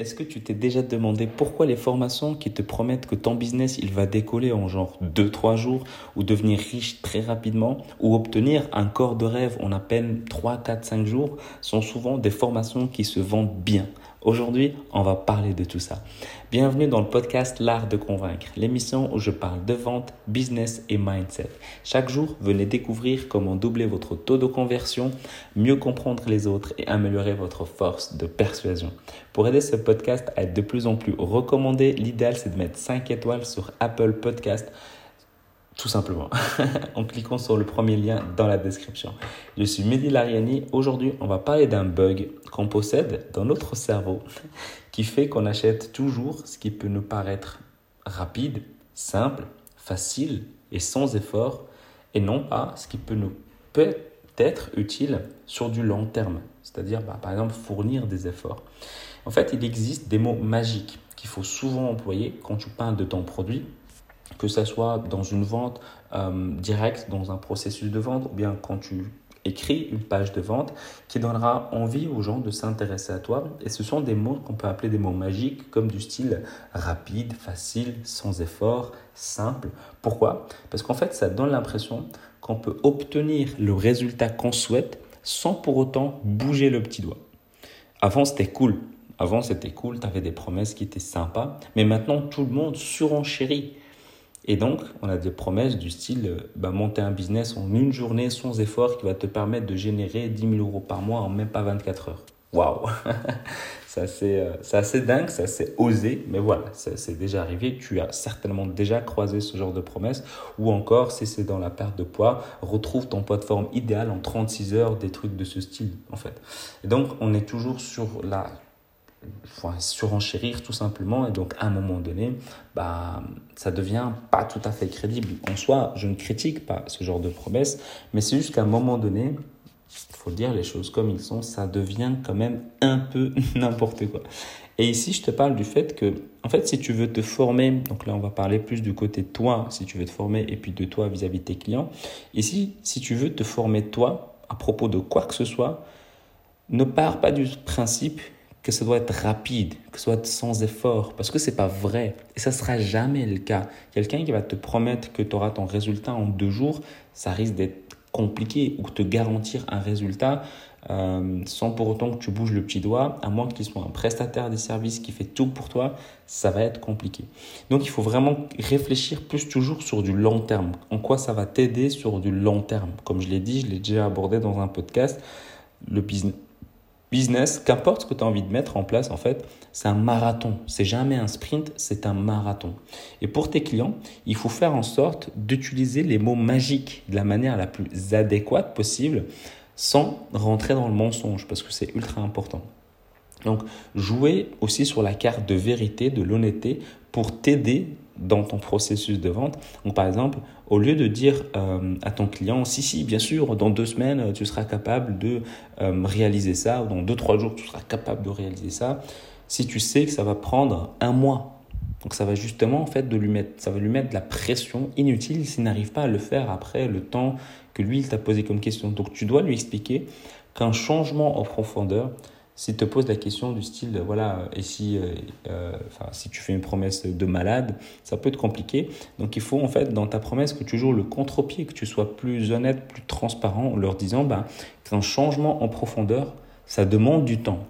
Est-ce que tu t'es déjà demandé pourquoi les formations qui te promettent que ton business il va décoller en genre 2-3 jours ou devenir riche très rapidement ou obtenir un corps de rêve en à peine 3, 4, 5 jours sont souvent des formations qui se vendent bien? Aujourd'hui, on va parler de tout ça. Bienvenue dans le podcast L'art de convaincre, l'émission où je parle de vente, business et mindset. Chaque jour, venez découvrir comment doubler votre taux de conversion, mieux comprendre les autres et améliorer votre force de persuasion. Pour aider ce podcast à être de plus en plus recommandé, l'idéal c'est de mettre 5 étoiles sur Apple Podcast tout simplement, en cliquant sur le premier lien dans la description. Je suis Mehdi Lariani. Aujourd'hui, on va parler d'un bug qu'on possède dans notre cerveau qui fait qu'on achète toujours ce qui peut nous paraître rapide, simple, facile et sans effort, et non pas ce qui peut nous peut être utile sur du long terme, c'est-à-dire bah, par exemple fournir des efforts. En fait, il existe des mots magiques qu'il faut souvent employer quand tu parles de ton produit que ce soit dans une vente euh, directe, dans un processus de vente, ou bien quand tu écris une page de vente qui donnera envie aux gens de s'intéresser à toi. Et ce sont des mots qu'on peut appeler des mots magiques, comme du style rapide, facile, sans effort, simple. Pourquoi? Parce qu'en fait, ça donne l'impression qu'on peut obtenir le résultat qu'on souhaite sans pour autant bouger le petit doigt. Avant, c'était cool. Avant, c'était cool, tu avais des promesses qui étaient sympas, mais maintenant, tout le monde surenchérit. Et donc, on a des promesses du style euh, bah, monter un business en une journée sans effort qui va te permettre de générer 10 000 euros par mois en même pas 24 heures. Waouh euh, C'est assez, dingue, c'est assez osé, mais voilà, c'est déjà arrivé. Tu as certainement déjà croisé ce genre de promesses. Ou encore, si c'est dans la perte de poids, retrouve ton poids de forme idéal en 36 heures, des trucs de ce style, en fait. Et donc, on est toujours sur la enfin, surenchérir tout simplement. Et donc à un moment donné bah ça devient pas tout à fait crédible. En soi je ne critique pas ce genre de promesses mais c'est juste qu'à un moment donné il faut dire les choses comme ils sont ça devient quand même un peu n'importe quoi. Et ici je te parle du fait que en fait si tu veux te former donc là on va parler plus du côté de toi si tu veux te former et puis de toi vis-à-vis -vis de tes clients. Ici si tu veux te former toi à propos de quoi que ce soit ne pars pas du principe que ça doit être rapide, que ça doit être sans effort, parce que c'est pas vrai. Et ça sera jamais le cas. Quelqu'un qui va te promettre que tu auras ton résultat en deux jours, ça risque d'être compliqué ou te garantir un résultat euh, sans pour autant que tu bouges le petit doigt, à moins qu'il soit un prestataire des services qui fait tout pour toi, ça va être compliqué. Donc il faut vraiment réfléchir plus toujours sur du long terme. En quoi ça va t'aider sur du long terme? Comme je l'ai dit, je l'ai déjà abordé dans un podcast, le business business, qu'importe ce que tu as envie de mettre en place, en fait, c'est un marathon. C'est jamais un sprint, c'est un marathon. Et pour tes clients, il faut faire en sorte d'utiliser les mots magiques de la manière la plus adéquate possible sans rentrer dans le mensonge parce que c'est ultra important. Donc, jouer aussi sur la carte de vérité, de l'honnêteté pour t'aider dans ton processus de vente. Donc, par exemple, au lieu de dire euh, à ton client, si, si, bien sûr, dans deux semaines, tu seras capable de euh, réaliser ça, ou dans deux, trois jours, tu seras capable de réaliser ça, si tu sais que ça va prendre un mois, donc ça va justement en fait de lui mettre, ça va lui mettre de la pression inutile s'il n'arrive pas à le faire après le temps que lui il t'a posé comme question. Donc tu dois lui expliquer qu'un changement en profondeur, s'il te pose la question du style, voilà, et si, euh, euh, si tu fais une promesse de malade, ça peut être compliqué. Donc il faut en fait dans ta promesse que tu joues le contre-pied, que tu sois plus honnête, plus transparent en leur disant ben, qu'un changement en profondeur, ça demande du temps.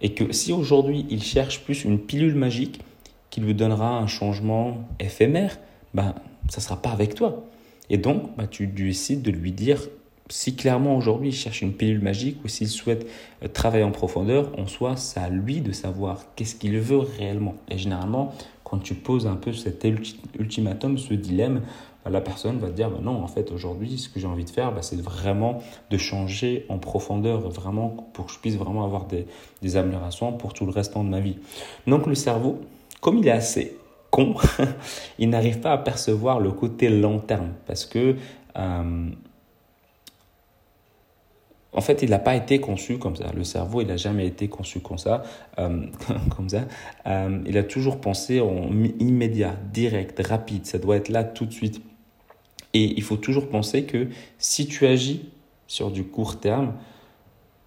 Et que si aujourd'hui il cherche plus une pilule magique qui lui donnera un changement éphémère, ben, ça ne sera pas avec toi. Et donc, ben, tu décides de lui dire si clairement aujourd'hui il cherche une pilule magique ou s'il souhaite euh, travailler en profondeur, en soi, c'est à lui de savoir qu'est-ce qu'il veut réellement. Et généralement, quand tu poses un peu cet ultimatum, ce dilemme, bah, la personne va te dire bah non, en fait, aujourd'hui, ce que j'ai envie de faire, bah, c'est vraiment de changer en profondeur, vraiment pour que je puisse vraiment avoir des, améliorations pour tout le restant de ma vie. Donc le cerveau, comme il est assez con, il n'arrive pas à percevoir le côté long terme parce que euh, en fait, il n'a pas été conçu comme ça. Le cerveau, il n'a jamais été conçu comme ça. Euh, comme ça. Euh, il a toujours pensé en immédiat, direct, rapide. Ça doit être là tout de suite. Et il faut toujours penser que si tu agis sur du court terme,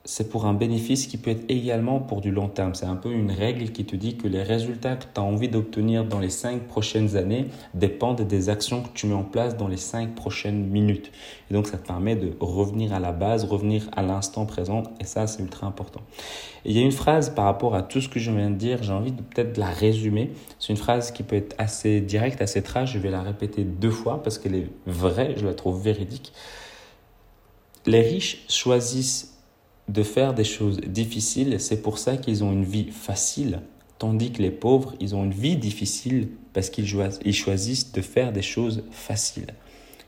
c'est pour un bénéfice qui peut être également pour du long terme. C'est un peu une règle qui te dit que les résultats que tu as envie d'obtenir dans les cinq prochaines années dépendent des actions que tu mets en place dans les cinq prochaines minutes. Et donc, ça te permet de revenir à la base, revenir à l'instant présent. Et ça, c'est ultra important. Et il y a une phrase par rapport à tout ce que je viens de dire, j'ai envie de peut-être la résumer. C'est une phrase qui peut être assez directe, assez trash. Je vais la répéter deux fois parce qu'elle est vraie, je la trouve véridique. Les riches choisissent de faire des choses difficiles, c'est pour ça qu'ils ont une vie facile, tandis que les pauvres, ils ont une vie difficile parce qu'ils choisissent de faire des choses faciles.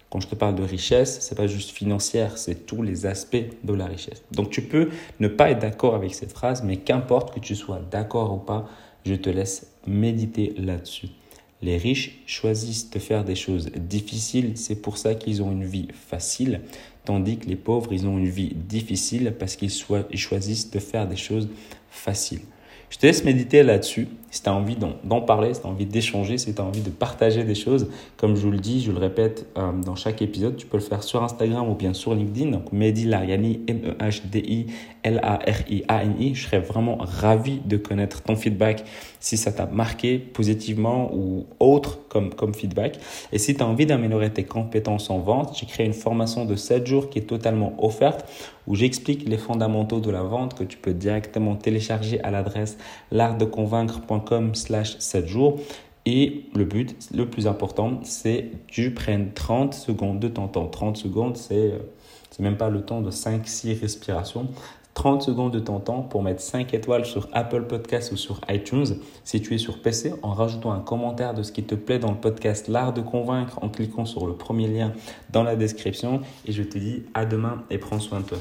Quand je te parle de richesse, c'est pas juste financière, c'est tous les aspects de la richesse. Donc tu peux ne pas être d'accord avec cette phrase, mais qu'importe que tu sois d'accord ou pas, je te laisse méditer là-dessus. Les riches choisissent de faire des choses difficiles, c'est pour ça qu'ils ont une vie facile, tandis que les pauvres, ils ont une vie difficile parce qu'ils choisissent de faire des choses faciles. Je te laisse méditer là-dessus. Si tu as envie d'en parler, si tu as envie d'échanger, si tu as envie de partager des choses, comme je vous le dis, je le répète euh, dans chaque épisode, tu peux le faire sur Instagram ou bien sur LinkedIn. Donc Mehdi Lariani, M-E-H-D-I L-A-R-I-A-N-I. Je serais vraiment ravi de connaître ton feedback si ça t'a marqué positivement ou autre comme, comme feedback. Et si tu as envie d'améliorer tes compétences en vente, j'ai créé une formation de 7 jours qui est totalement offerte où j'explique les fondamentaux de la vente que tu peux directement télécharger à l'adresse l'artdeconvaincre.com slash 7 jours. Et le but, le plus important, c'est que tu prennes 30 secondes de ton temps. 30 secondes, c'est c'est même pas le temps de 5-6 respirations. 30 secondes de ton temps pour mettre 5 étoiles sur Apple Podcast ou sur iTunes si tu es sur PC en rajoutant un commentaire de ce qui te plaît dans le podcast L'Art de Convaincre en cliquant sur le premier lien dans la description. Et je te dis à demain et prends soin de toi.